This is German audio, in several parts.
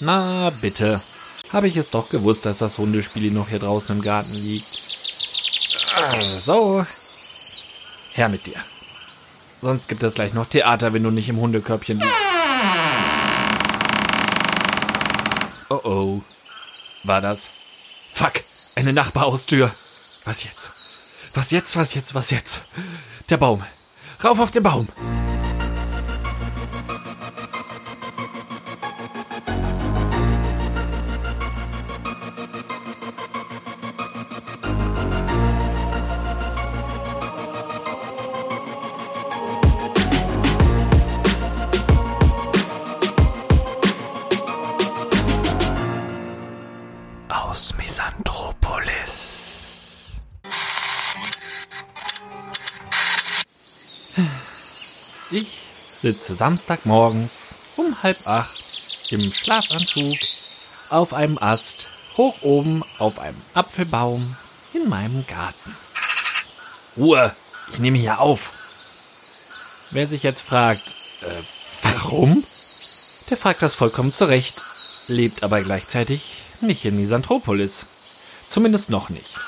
Na, bitte. Habe ich es doch gewusst, dass das Hundespiel noch hier draußen im Garten liegt. So. Her mit dir. Sonst gibt es gleich noch Theater, wenn du nicht im Hundekörbchen liegst. Oh oh. War das? Fuck. Eine Nachbarhaustür. Was jetzt? Was jetzt? Was jetzt? Was jetzt? Der Baum. Rauf auf den Baum. Sitze Samstagmorgens um halb acht im Schlafanzug auf einem Ast hoch oben auf einem Apfelbaum in meinem Garten. Ruhe, ich nehme hier auf. Wer sich jetzt fragt, äh, warum? Der fragt das vollkommen zurecht, lebt aber gleichzeitig nicht in Misanthropolis. Zumindest noch nicht.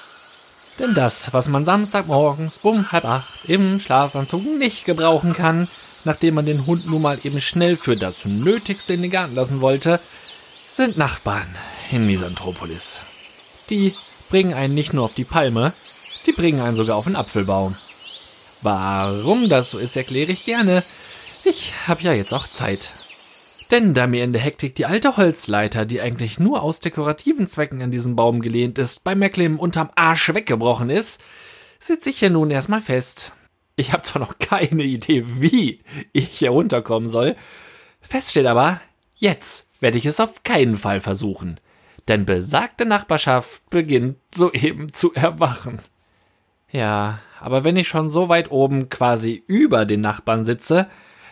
Denn das, was man Samstagmorgens um halb acht im Schlafanzug nicht gebrauchen kann, nachdem man den Hund nun mal eben schnell für das Nötigste in den Garten lassen wollte, sind Nachbarn in Misanthropolis. Die bringen einen nicht nur auf die Palme, die bringen einen sogar auf den Apfelbaum. Warum das so ist, erkläre ich gerne. Ich habe ja jetzt auch Zeit. Denn da mir in der Hektik die alte Holzleiter, die eigentlich nur aus dekorativen Zwecken an diesem Baum gelehnt ist, bei Macklem unterm Arsch weggebrochen ist, sitze ich hier nun erstmal fest. Ich habe zwar noch keine Idee, wie ich hier runterkommen soll. Fest steht aber, jetzt werde ich es auf keinen Fall versuchen. Denn besagte Nachbarschaft beginnt soeben zu erwachen. Ja, aber wenn ich schon so weit oben quasi über den Nachbarn sitze,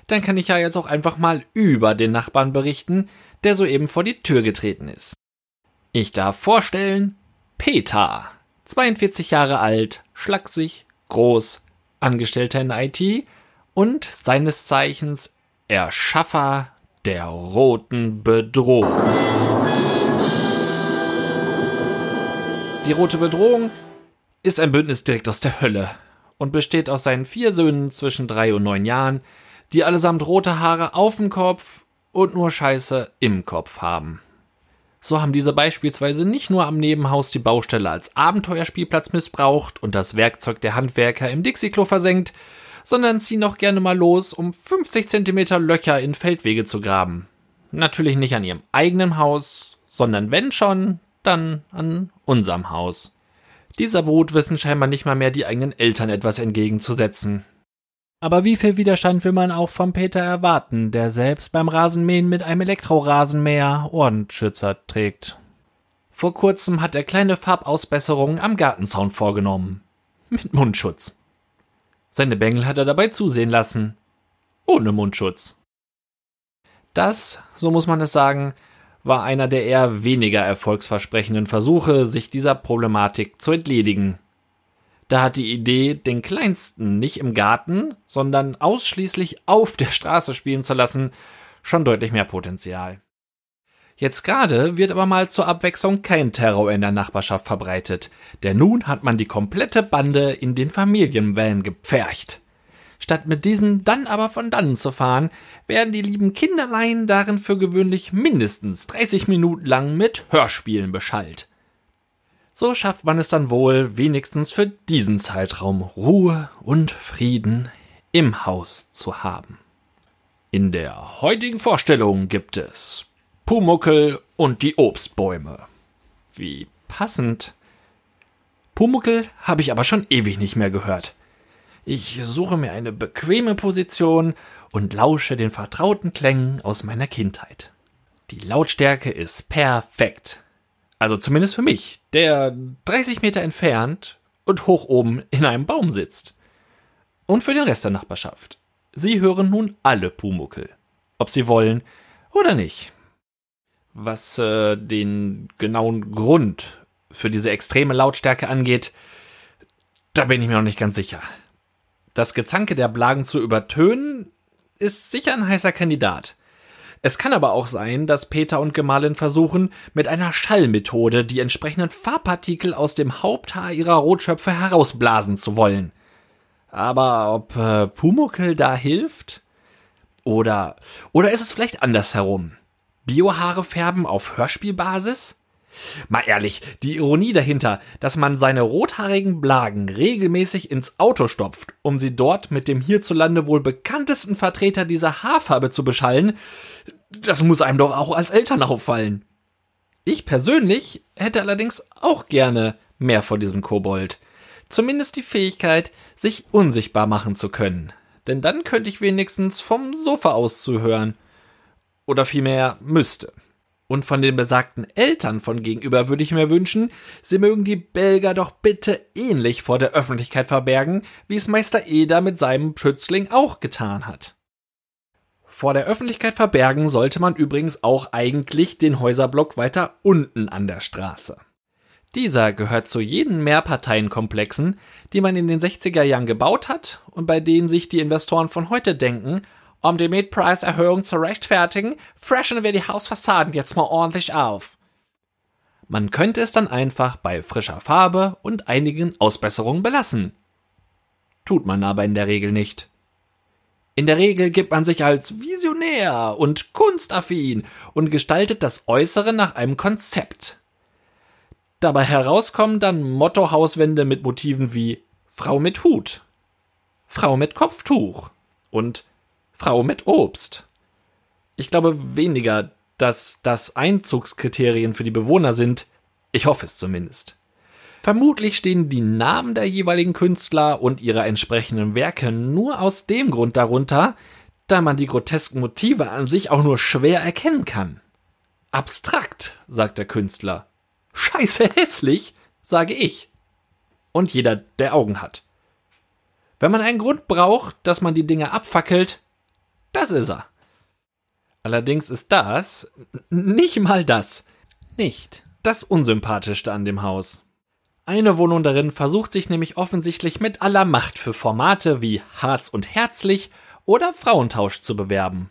dann kann ich ja jetzt auch einfach mal über den Nachbarn berichten, der soeben vor die Tür getreten ist. Ich darf vorstellen, Peter, 42 Jahre alt, schlaksig, groß, Angestellter in IT und seines Zeichens Erschaffer der roten Bedrohung. Die rote Bedrohung ist ein Bündnis direkt aus der Hölle und besteht aus seinen vier Söhnen zwischen drei und neun Jahren, die allesamt rote Haare auf dem Kopf und nur Scheiße im Kopf haben. So haben diese beispielsweise nicht nur am Nebenhaus die Baustelle als Abenteuerspielplatz missbraucht und das Werkzeug der Handwerker im Dixie-Klo versenkt, sondern ziehen auch gerne mal los, um 50 Zentimeter Löcher in Feldwege zu graben. Natürlich nicht an ihrem eigenen Haus, sondern wenn schon, dann an unserem Haus. Dieser Wut wissen scheinbar nicht mal mehr die eigenen Eltern etwas entgegenzusetzen. Aber wie viel Widerstand will man auch vom Peter erwarten, der selbst beim Rasenmähen mit einem Elektrorasenmäher Ohrenschützer trägt? Vor kurzem hat er kleine Farbausbesserungen am Gartenzaun vorgenommen. Mit Mundschutz. Seine Bengel hat er dabei zusehen lassen. Ohne Mundschutz. Das, so muss man es sagen, war einer der eher weniger erfolgsversprechenden Versuche, sich dieser Problematik zu entledigen. Da hat die Idee, den Kleinsten nicht im Garten, sondern ausschließlich auf der Straße spielen zu lassen, schon deutlich mehr Potenzial. Jetzt gerade wird aber mal zur Abwechslung kein Terror in der Nachbarschaft verbreitet, denn nun hat man die komplette Bande in den Familienvan gepfercht. Statt mit diesen dann aber von dannen zu fahren, werden die lieben Kinderlein darin für gewöhnlich mindestens 30 Minuten lang mit Hörspielen beschallt. So schafft man es dann wohl, wenigstens für diesen Zeitraum Ruhe und Frieden im Haus zu haben. In der heutigen Vorstellung gibt es Pumuckel und die Obstbäume. Wie passend. Pumuckel habe ich aber schon ewig nicht mehr gehört. Ich suche mir eine bequeme Position und lausche den vertrauten Klängen aus meiner Kindheit. Die Lautstärke ist perfekt. Also zumindest für mich, der 30 Meter entfernt und hoch oben in einem Baum sitzt. Und für den Rest der Nachbarschaft. Sie hören nun alle Pumuckel. Ob sie wollen oder nicht. Was äh, den genauen Grund für diese extreme Lautstärke angeht, da bin ich mir noch nicht ganz sicher. Das Gezanke der Blagen zu übertönen ist sicher ein heißer Kandidat. Es kann aber auch sein, dass Peter und Gemahlin versuchen, mit einer Schallmethode die entsprechenden Farbpartikel aus dem Haupthaar ihrer Rotschöpfe herausblasen zu wollen. Aber ob äh, Pumuckel da hilft? Oder, oder ist es vielleicht andersherum? Biohaare färben auf Hörspielbasis? Mal ehrlich, die Ironie dahinter, dass man seine rothaarigen Blagen regelmäßig ins Auto stopft, um sie dort mit dem hierzulande wohl bekanntesten Vertreter dieser Haarfarbe zu beschallen, das muss einem doch auch als Eltern auffallen. Ich persönlich hätte allerdings auch gerne mehr von diesem Kobold. Zumindest die Fähigkeit, sich unsichtbar machen zu können. Denn dann könnte ich wenigstens vom Sofa aus zuhören. Oder vielmehr müsste. Und von den besagten Eltern von gegenüber würde ich mir wünschen, sie mögen die Belger doch bitte ähnlich vor der Öffentlichkeit verbergen, wie es Meister Eder mit seinem Schützling auch getan hat. Vor der Öffentlichkeit verbergen sollte man übrigens auch eigentlich den Häuserblock weiter unten an der Straße. Dieser gehört zu jenen Mehrparteienkomplexen, die man in den 60er Jahren gebaut hat und bei denen sich die Investoren von heute denken, um die Mietpreiserhöhung zu rechtfertigen, freshen wir die Hausfassaden jetzt mal ordentlich auf. Man könnte es dann einfach bei frischer Farbe und einigen Ausbesserungen belassen. Tut man aber in der Regel nicht. In der Regel gibt man sich als visionär und kunstaffin und gestaltet das Äußere nach einem Konzept. Dabei herauskommen dann Mottohauswände mit Motiven wie Frau mit Hut, Frau mit Kopftuch und Frau mit Obst. Ich glaube weniger, dass das Einzugskriterien für die Bewohner sind. Ich hoffe es zumindest. Vermutlich stehen die Namen der jeweiligen Künstler und ihrer entsprechenden Werke nur aus dem Grund darunter, da man die grotesken Motive an sich auch nur schwer erkennen kann. Abstrakt, sagt der Künstler. Scheiße hässlich, sage ich. Und jeder, der Augen hat. Wenn man einen Grund braucht, dass man die Dinge abfackelt, das ist er. Allerdings ist das, nicht mal das, nicht das Unsympathischste an dem Haus. Eine Wohnung darin versucht sich nämlich offensichtlich mit aller Macht für Formate wie Harz und Herzlich oder Frauentausch zu bewerben.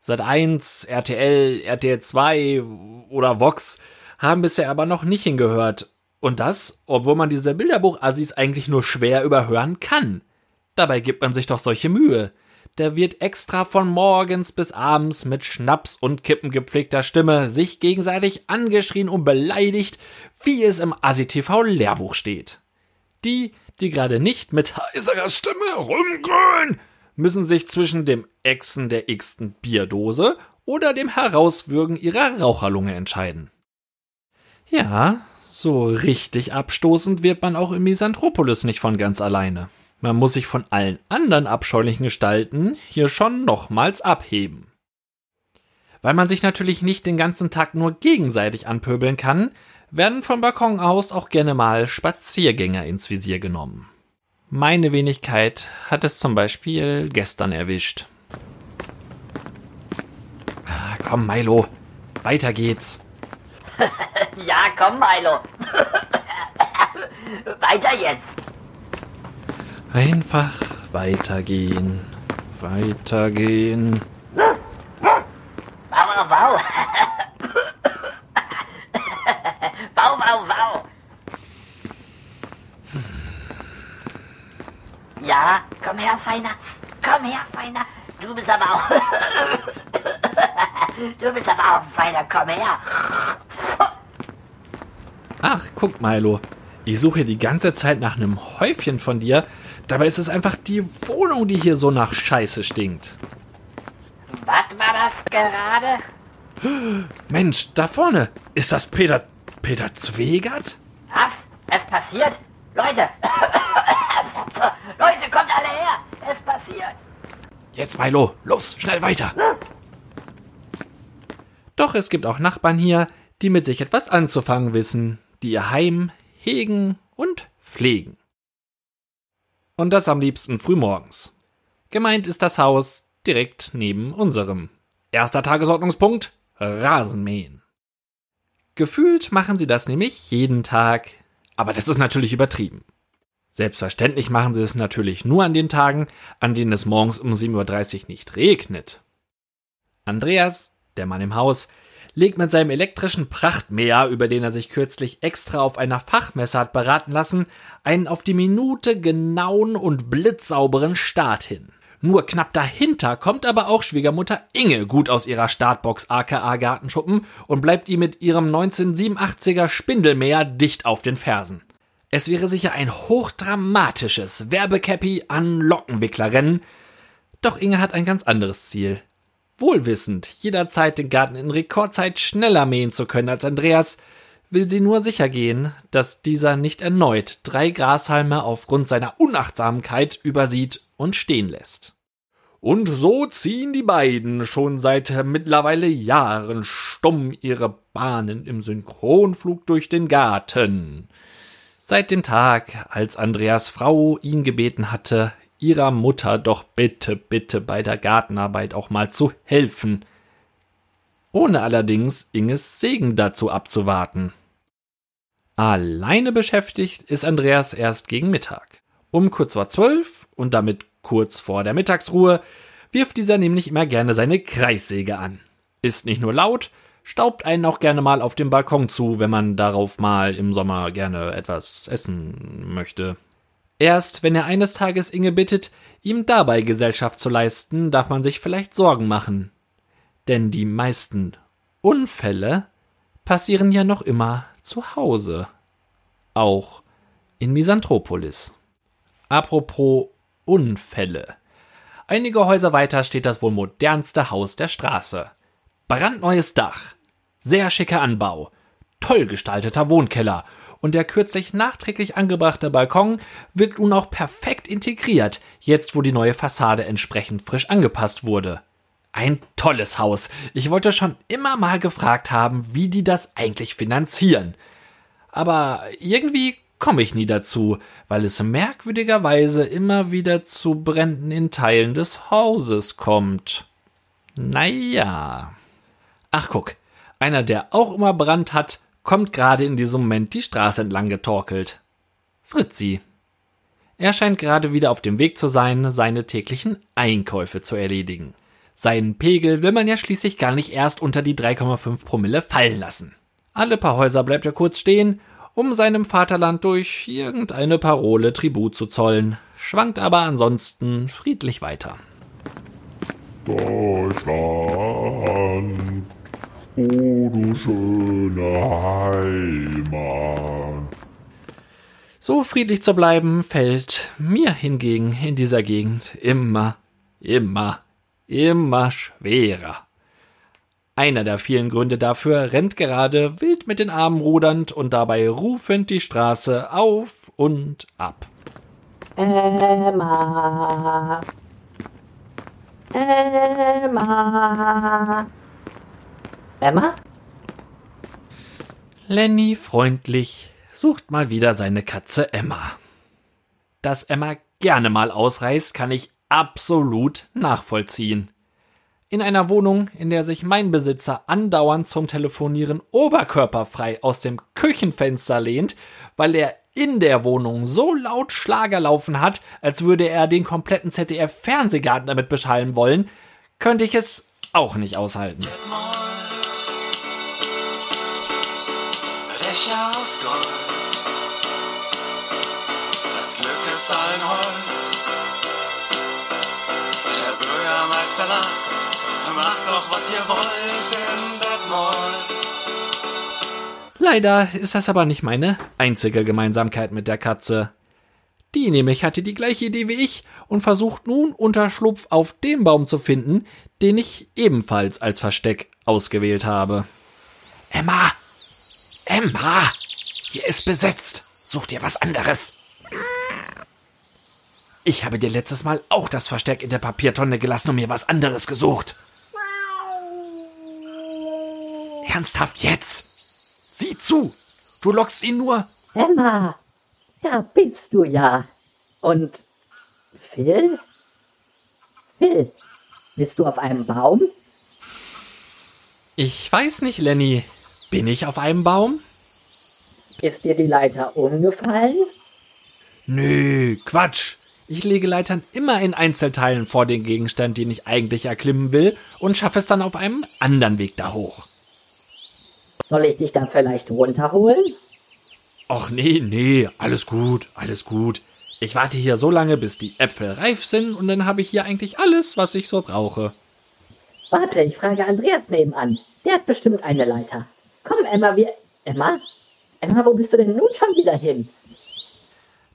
Seit 1, RTL, RTL 2 oder Vox haben bisher aber noch nicht hingehört. Und das, obwohl man diese Bilderbuch-Assis eigentlich nur schwer überhören kann. Dabei gibt man sich doch solche Mühe der wird extra von morgens bis abends mit Schnaps und Kippen gepflegter Stimme sich gegenseitig angeschrien und beleidigt, wie es im ASI-TV Lehrbuch steht. Die, die gerade nicht mit heiserer Stimme rumgrölen, müssen sich zwischen dem Echsen der x-ten Bierdose oder dem Herauswürgen ihrer Raucherlunge entscheiden. Ja, so richtig abstoßend wird man auch in Misanthropolis nicht von ganz alleine. Man muss sich von allen anderen abscheulichen Gestalten hier schon nochmals abheben. Weil man sich natürlich nicht den ganzen Tag nur gegenseitig anpöbeln kann, werden vom Balkon aus auch gerne mal Spaziergänger ins Visier genommen. Meine Wenigkeit hat es zum Beispiel gestern erwischt. Ah, komm, Milo, weiter geht's. ja, komm, Milo. weiter jetzt. Einfach weitergehen. Weitergehen. Wow, wow, wow. wow, wow. Ja, komm her, Feiner. Komm her, Feiner. Du bist aber auch. du bist aber auch ein Feiner. Komm her. Ach, guck, Milo. Ich suche die ganze Zeit nach einem Häufchen von dir, Dabei ist es einfach die Wohnung, die hier so nach Scheiße stinkt. Was war das gerade? Mensch, da vorne. Ist das Peter. Peter Zwegert? Was? Es passiert? Leute! Leute, kommt alle her! Es passiert! Jetzt, Milo, los, schnell weiter! Doch es gibt auch Nachbarn hier, die mit sich etwas anzufangen wissen, die ihr Heim hegen und pflegen. Und das am liebsten frühmorgens. Gemeint ist das Haus direkt neben unserem. Erster Tagesordnungspunkt Rasenmähen. Gefühlt machen sie das nämlich jeden Tag, aber das ist natürlich übertrieben. Selbstverständlich machen sie es natürlich nur an den Tagen, an denen es morgens um 7.30 Uhr nicht regnet. Andreas, der Mann im Haus, legt mit seinem elektrischen Prachtmäher, über den er sich kürzlich extra auf einer Fachmesse hat beraten lassen, einen auf die Minute genauen und blitzsauberen Start hin. Nur knapp dahinter kommt aber auch Schwiegermutter Inge gut aus ihrer Startbox aka Gartenschuppen und bleibt ihm mit ihrem 1987er Spindelmäher dicht auf den Fersen. Es wäre sicher ein hochdramatisches Werbecappy an Lockenwicklerrennen, doch Inge hat ein ganz anderes Ziel. Wohlwissend, jederzeit den Garten in Rekordzeit schneller mähen zu können als Andreas, will sie nur sicher gehen, dass dieser nicht erneut drei Grashalme aufgrund seiner Unachtsamkeit übersieht und stehen lässt. Und so ziehen die beiden schon seit mittlerweile Jahren stumm ihre Bahnen im Synchronflug durch den Garten. Seit dem Tag, als Andreas Frau ihn gebeten hatte, ihrer Mutter doch bitte, bitte bei der Gartenarbeit auch mal zu helfen, ohne allerdings Inges Segen dazu abzuwarten. Alleine beschäftigt ist Andreas erst gegen Mittag. Um kurz vor zwölf und damit kurz vor der Mittagsruhe wirft dieser nämlich immer gerne seine Kreissäge an. Ist nicht nur laut, staubt einen auch gerne mal auf dem Balkon zu, wenn man darauf mal im Sommer gerne etwas essen möchte. Erst wenn er eines Tages Inge bittet, ihm dabei Gesellschaft zu leisten, darf man sich vielleicht Sorgen machen. Denn die meisten Unfälle passieren ja noch immer zu Hause. Auch in Misanthropolis. Apropos Unfälle. Einige Häuser weiter steht das wohl modernste Haus der Straße. Brandneues Dach, sehr schicker Anbau, toll gestalteter Wohnkeller und der kürzlich nachträglich angebrachte Balkon wirkt nun auch perfekt integriert, jetzt wo die neue Fassade entsprechend frisch angepasst wurde. Ein tolles Haus. Ich wollte schon immer mal gefragt haben, wie die das eigentlich finanzieren. Aber irgendwie komme ich nie dazu, weil es merkwürdigerweise immer wieder zu Bränden in Teilen des Hauses kommt. Naja. Ach guck, einer, der auch immer Brand hat, kommt gerade in diesem Moment die Straße entlang getorkelt. Fritzi. Er scheint gerade wieder auf dem Weg zu sein, seine täglichen Einkäufe zu erledigen. Seinen Pegel will man ja schließlich gar nicht erst unter die 3,5 Promille fallen lassen. Alle paar Häuser bleibt er kurz stehen um seinem Vaterland durch irgendeine Parole Tribut zu zollen, schwankt aber ansonsten friedlich weiter. Deutschland, oh du schöne Heimat. So friedlich zu bleiben, fällt mir hingegen in dieser Gegend immer, immer, immer schwerer. Einer der vielen Gründe dafür rennt gerade wild mit den Armen rudernd und dabei rufend die Straße auf und ab. Emma. Emma. Emma? Lenny freundlich sucht mal wieder seine Katze Emma. Dass Emma gerne mal ausreißt, kann ich absolut nachvollziehen in einer Wohnung, in der sich mein Besitzer andauernd zum Telefonieren oberkörperfrei aus dem Küchenfenster lehnt, weil er in der Wohnung so laut Schlager laufen hat, als würde er den kompletten ZDF-Fernsehgarten damit beschallen wollen, könnte ich es auch nicht aushalten. Das Glück ist ein Hund. Der Bürgermeister lacht. Macht doch, was ihr wollt in Detmold. Leider ist das aber nicht meine einzige Gemeinsamkeit mit der Katze. Die nämlich hatte die gleiche Idee wie ich und versucht nun Unterschlupf auf dem Baum zu finden, den ich ebenfalls als Versteck ausgewählt habe. Emma! Emma! Hier ist besetzt. Such dir was anderes. Ich habe dir letztes Mal auch das Versteck in der Papiertonne gelassen und mir was anderes gesucht. Ernsthaft jetzt? Sieh zu! Du lockst ihn nur. Emma, da bist du ja. Und Phil? Phil, bist du auf einem Baum? Ich weiß nicht, Lenny. Bin ich auf einem Baum? Ist dir die Leiter umgefallen? Nö, Quatsch. Ich lege Leitern immer in Einzelteilen vor den Gegenstand, den ich eigentlich erklimmen will, und schaffe es dann auf einem anderen Weg da hoch. Soll ich dich dann vielleicht runterholen? Och nee, nee, alles gut, alles gut. Ich warte hier so lange, bis die Äpfel reif sind, und dann habe ich hier eigentlich alles, was ich so brauche. Warte, ich frage Andreas nebenan. Der hat bestimmt eine Leiter. Komm, Emma, wir. Emma? Emma, wo bist du denn nun schon wieder hin?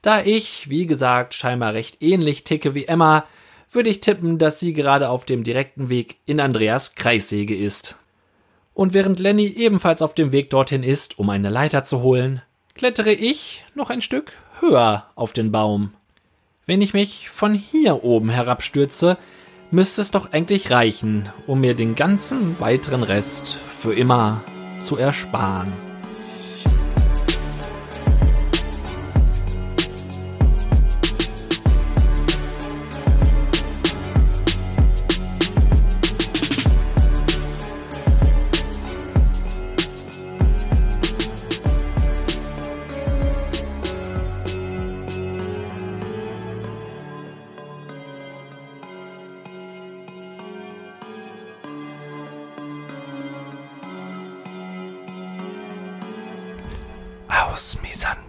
Da ich, wie gesagt, scheinbar recht ähnlich ticke wie Emma, würde ich tippen, dass sie gerade auf dem direkten Weg in Andreas Kreissäge ist. Und während Lenny ebenfalls auf dem Weg dorthin ist, um eine Leiter zu holen, klettere ich noch ein Stück höher auf den Baum. Wenn ich mich von hier oben herabstürze, müsste es doch eigentlich reichen, um mir den ganzen weiteren Rest für immer zu ersparen. Aus Misanthropolis.